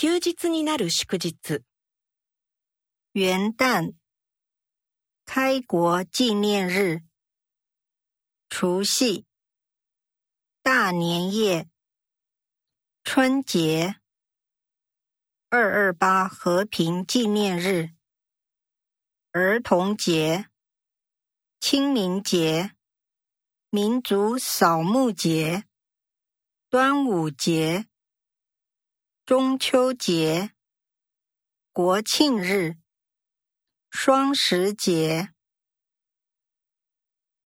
休日になる祝日。元旦、开国纪念日、除夕、大年夜、春节、二二八和平纪念日、儿童节、清明节、民族扫墓节、端午节、 中秋节、国庆日。双十节。